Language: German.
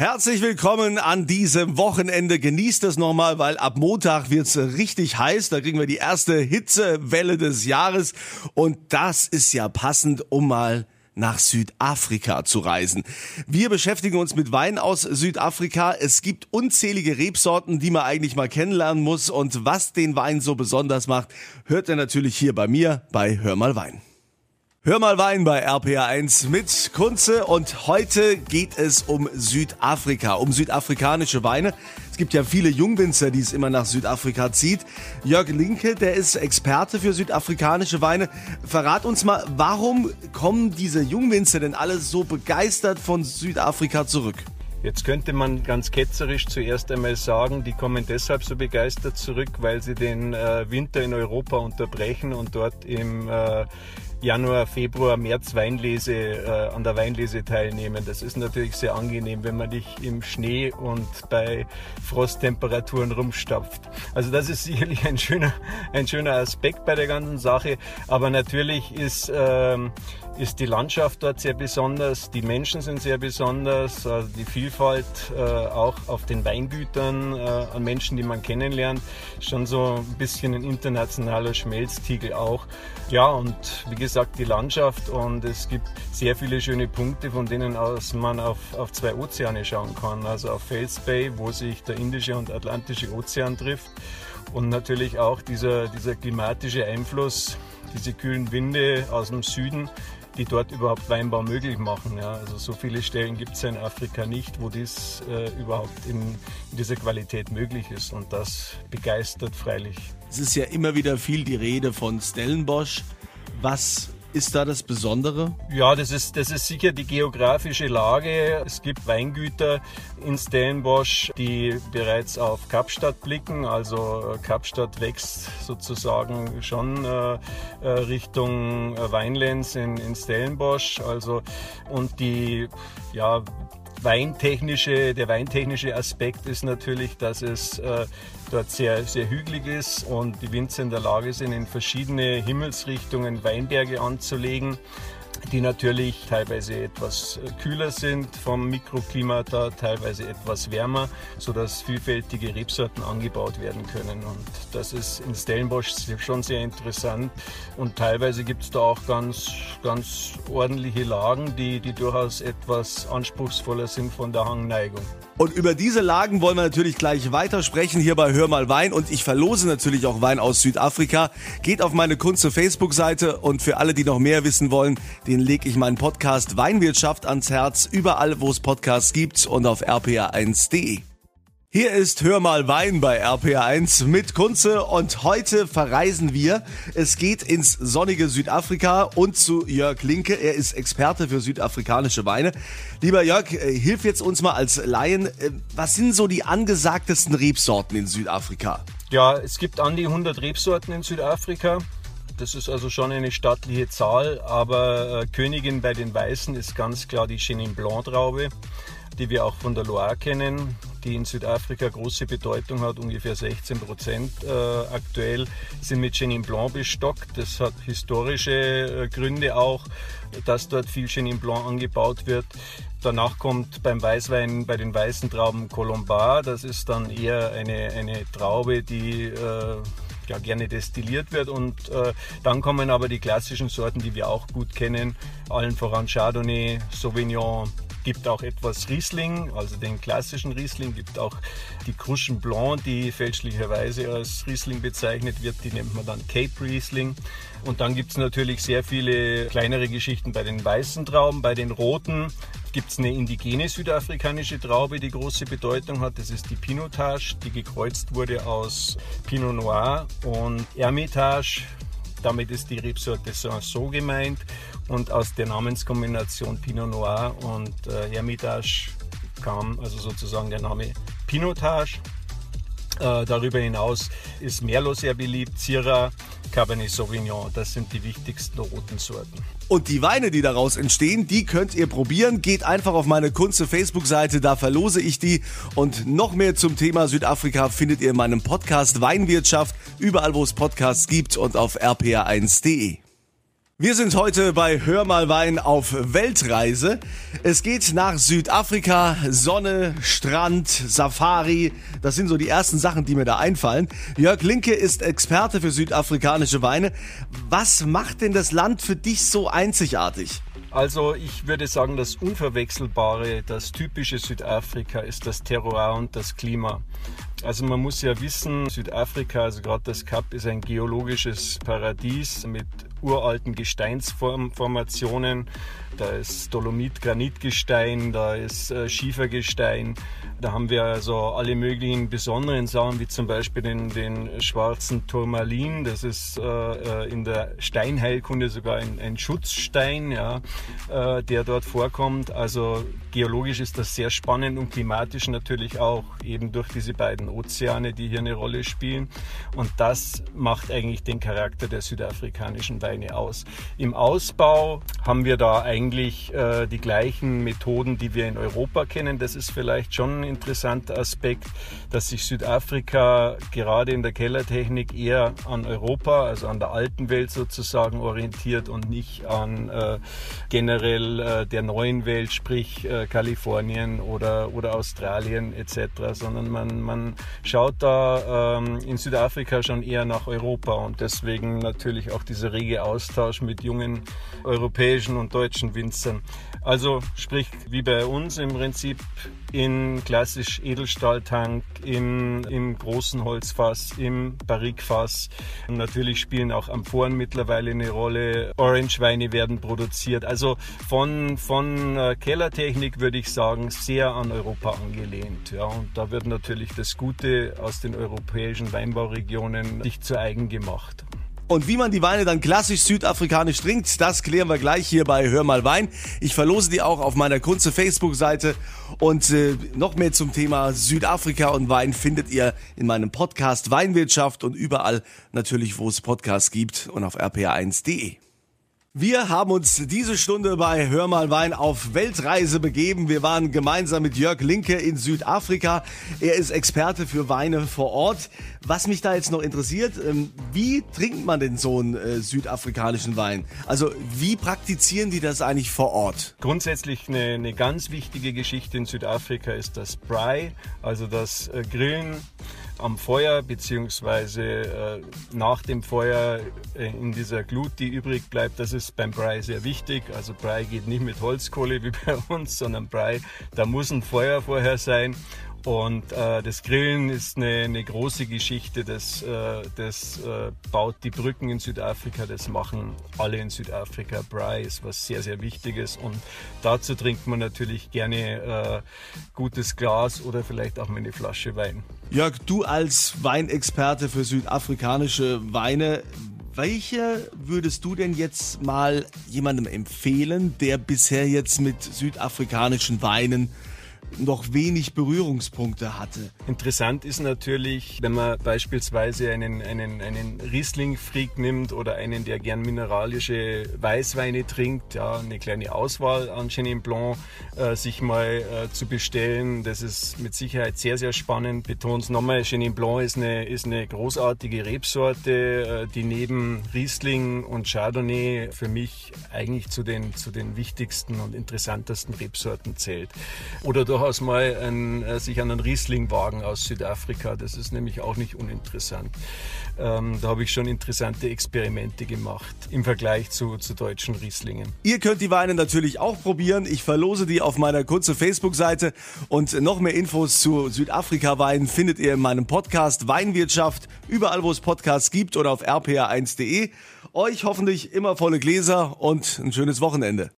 Herzlich willkommen an diesem Wochenende. Genießt es nochmal, weil ab Montag wird's richtig heiß. Da kriegen wir die erste Hitzewelle des Jahres. Und das ist ja passend, um mal nach Südafrika zu reisen. Wir beschäftigen uns mit Wein aus Südafrika. Es gibt unzählige Rebsorten, die man eigentlich mal kennenlernen muss. Und was den Wein so besonders macht, hört ihr natürlich hier bei mir bei Hör mal Wein. Hör mal Wein bei RPA1 mit Kunze und heute geht es um Südafrika, um südafrikanische Weine. Es gibt ja viele Jungwinzer, die es immer nach Südafrika zieht. Jörg Linke, der ist Experte für südafrikanische Weine. Verrat uns mal, warum kommen diese Jungwinzer denn alle so begeistert von Südafrika zurück? Jetzt könnte man ganz ketzerisch zuerst einmal sagen, die kommen deshalb so begeistert zurück, weil sie den äh, Winter in Europa unterbrechen und dort im äh, Januar, Februar, März Weinlese, äh, an der Weinlese teilnehmen. Das ist natürlich sehr angenehm, wenn man nicht im Schnee und bei Frosttemperaturen rumstapft. Also das ist sicherlich ein schöner, ein schöner Aspekt bei der ganzen Sache. Aber natürlich ist, ähm, ist die Landschaft dort sehr besonders, die Menschen sind sehr besonders, also die Vielfalt äh, auch auf den Weingütern äh, an Menschen, die man kennenlernt, schon so ein bisschen ein internationaler Schmelztiegel auch. Ja, und wie gesagt, die Landschaft und es gibt sehr viele schöne Punkte, von denen aus man auf, auf zwei Ozeane schauen kann. Also auf Fels Bay, wo sich der Indische und Atlantische Ozean trifft und natürlich auch dieser, dieser klimatische Einfluss, diese kühlen Winde aus dem Süden, die dort überhaupt Weinbau möglich machen. Ja. Also so viele Stellen gibt es in Afrika nicht, wo dies äh, überhaupt in, in, dieser Qualität möglich ist. Und das begeistert freilich. Es ist ja immer wieder viel die Rede von Stellenbosch. Was ist da das Besondere? Ja, das ist, das ist sicher die geografische Lage. Es gibt Weingüter in Stellenbosch, die bereits auf Kapstadt blicken. Also äh, Kapstadt wächst sozusagen schon äh, äh Richtung äh, Weinlands in, in Stellenbosch. Also, und die ja, weintechnische, der weintechnische Aspekt ist natürlich, dass es äh, dort sehr, sehr hügelig ist und die Winzer in der Lage sind, in verschiedene Himmelsrichtungen Weinberge anzulegen die natürlich teilweise etwas kühler sind vom Mikroklima da, teilweise etwas wärmer, sodass vielfältige Rebsorten angebaut werden können. Und das ist in Stellenbosch schon sehr interessant. Und teilweise gibt es da auch ganz, ganz ordentliche Lagen, die, die durchaus etwas anspruchsvoller sind von der Hangneigung. Und über diese Lagen wollen wir natürlich gleich weiter sprechen hier bei Hör mal Wein. Und ich verlose natürlich auch Wein aus Südafrika. Geht auf meine Kunze Facebook-Seite und für alle, die noch mehr wissen wollen, den lege ich meinen Podcast Weinwirtschaft ans Herz. Überall, wo es Podcasts gibt und auf rpa1.de. Hier ist Hör mal Wein bei RPA1 mit Kunze und heute verreisen wir. Es geht ins sonnige Südafrika und zu Jörg Linke. Er ist Experte für südafrikanische Weine. Lieber Jörg, äh, hilf jetzt uns mal als Laien. Äh, was sind so die angesagtesten Rebsorten in Südafrika? Ja, es gibt an die 100 Rebsorten in Südafrika. Das ist also schon eine stattliche Zahl, aber äh, Königin bei den Weißen ist ganz klar die Chenin Blanc Traube, die wir auch von der Loire kennen die in Südafrika große Bedeutung hat, ungefähr 16 Prozent äh, aktuell, sind mit Chenin Blanc bestockt. Das hat historische äh, Gründe auch, dass dort viel Chenin Blanc angebaut wird. Danach kommt beim Weißwein bei den weißen Trauben Colombar. Das ist dann eher eine, eine Traube, die äh, ja, gerne destilliert wird. Und äh, dann kommen aber die klassischen Sorten, die wir auch gut kennen, allen voran Chardonnay, Sauvignon, gibt auch etwas Riesling, also den klassischen Riesling, gibt auch die Cruschen Blanc, die fälschlicherweise als Riesling bezeichnet wird, die nennt man dann Cape Riesling. Und dann gibt es natürlich sehr viele kleinere Geschichten bei den weißen Trauben, bei den roten gibt es eine indigene südafrikanische Traube, die große Bedeutung hat. Das ist die Pinotage, die gekreuzt wurde aus Pinot Noir und Hermitage. Damit ist die Rebsorte Sanson gemeint und aus der Namenskombination Pinot Noir und äh, Hermitage kam also sozusagen der Name Pinotage. Äh, darüber hinaus ist Merlot sehr beliebt, Syrah, Cabernet Sauvignon. Das sind die wichtigsten roten Sorten. Und die Weine, die daraus entstehen, die könnt ihr probieren. Geht einfach auf meine Kunze Facebook-Seite, da verlose ich die. Und noch mehr zum Thema Südafrika findet ihr in meinem Podcast Weinwirtschaft, überall wo es Podcasts gibt und auf rpa1.de. Wir sind heute bei Hör mal Wein auf Weltreise. Es geht nach Südafrika, Sonne, Strand, Safari. Das sind so die ersten Sachen, die mir da einfallen. Jörg Linke ist Experte für südafrikanische Weine. Was macht denn das Land für dich so einzigartig? Also ich würde sagen, das Unverwechselbare, das typische Südafrika ist das Terroir und das Klima. Also man muss ja wissen, Südafrika, also gerade das Kap, ist ein geologisches Paradies mit uralten Gesteinsformationen. Da ist Dolomit-Granitgestein, da ist äh, Schiefergestein. Da haben wir also alle möglichen besonderen Sachen, wie zum Beispiel den, den schwarzen Turmalin. Das ist äh, äh, in der Steinheilkunde sogar ein, ein Schutzstein, ja, äh, der dort vorkommt. Also geologisch ist das sehr spannend und klimatisch natürlich auch, eben durch diese beiden Ozeane, die hier eine Rolle spielen. Und das macht eigentlich den Charakter der südafrikanischen Weine aus. Im Ausbau haben wir da eigentlich äh, die gleichen Methoden, die wir in Europa kennen. Das ist vielleicht schon ein interessanter Aspekt, dass sich Südafrika gerade in der Kellertechnik eher an Europa, also an der alten Welt sozusagen orientiert und nicht an äh, generell äh, der neuen Welt, sprich äh, Kalifornien oder, oder Australien etc., sondern man, man schaut da ähm, in Südafrika schon eher nach Europa und deswegen natürlich auch dieser rege Austausch mit jungen europäischen und deutschen Winzern. Also sprich wie bei uns im Prinzip in klassisch Edelstahltank, im, im großen Holzfass, im Barrikfass. Natürlich spielen auch Amphoren mittlerweile eine Rolle. Orangeweine werden produziert. Also von, von äh, Kellertechnik würde ich sagen, sehr an Europa angelehnt. Ja, und da wird natürlich das Gute aus den europäischen Weinbauregionen sich zu eigen gemacht. Und wie man die Weine dann klassisch südafrikanisch trinkt, das klären wir gleich hier bei Hör mal Wein. Ich verlose die auch auf meiner Kunze Facebook-Seite. Und äh, noch mehr zum Thema Südafrika und Wein findet ihr in meinem Podcast Weinwirtschaft und überall natürlich, wo es Podcasts gibt und auf rpa1.de. Wir haben uns diese Stunde bei Hör mal Wein auf Weltreise begeben. Wir waren gemeinsam mit Jörg Linke in Südafrika. Er ist Experte für Weine vor Ort. Was mich da jetzt noch interessiert, ähm, wie trinkt man denn so einen äh, südafrikanischen Wein? Also wie praktizieren die das eigentlich vor Ort? Grundsätzlich eine, eine ganz wichtige Geschichte in Südafrika ist das Braai, also das äh, Grillen am Feuer beziehungsweise äh, nach dem Feuer äh, in dieser Glut, die übrig bleibt. Das ist beim Brei sehr wichtig. Also Brei geht nicht mit Holzkohle wie bei uns, sondern Brei, da muss ein Feuer vorher sein. Und äh, das Grillen ist eine, eine große Geschichte, das, äh, das äh, baut die Brücken in Südafrika, das machen alle in Südafrika. Braai ist was sehr, sehr Wichtiges und dazu trinkt man natürlich gerne äh, gutes Glas oder vielleicht auch mal eine Flasche Wein. Jörg, du als Weinexperte für südafrikanische Weine, welche würdest du denn jetzt mal jemandem empfehlen, der bisher jetzt mit südafrikanischen Weinen noch wenig Berührungspunkte hatte. Interessant ist natürlich, wenn man beispielsweise einen, einen, einen Riesling-Freak nimmt oder einen, der gern mineralische Weißweine trinkt, ja, eine kleine Auswahl an Chenin Blanc äh, sich mal äh, zu bestellen. Das ist mit Sicherheit sehr, sehr spannend. Betont es nochmal, Chenin Blanc ist eine, ist eine großartige Rebsorte, äh, die neben Riesling und Chardonnay für mich eigentlich zu den, zu den wichtigsten und interessantesten Rebsorten zählt. Oder durchaus mal ein, äh, sich an einen Riesling wagen aus Südafrika. Das ist nämlich auch nicht uninteressant. Ähm, da habe ich schon interessante Experimente gemacht im Vergleich zu, zu deutschen Rieslingen. Ihr könnt die Weine natürlich auch probieren. Ich verlose die auf meiner kurzen Facebook-Seite und noch mehr Infos zu Südafrika-Weinen findet ihr in meinem Podcast Weinwirtschaft, überall wo es Podcasts gibt oder auf rpa1.de. Euch hoffentlich immer volle Gläser und ein schönes Wochenende.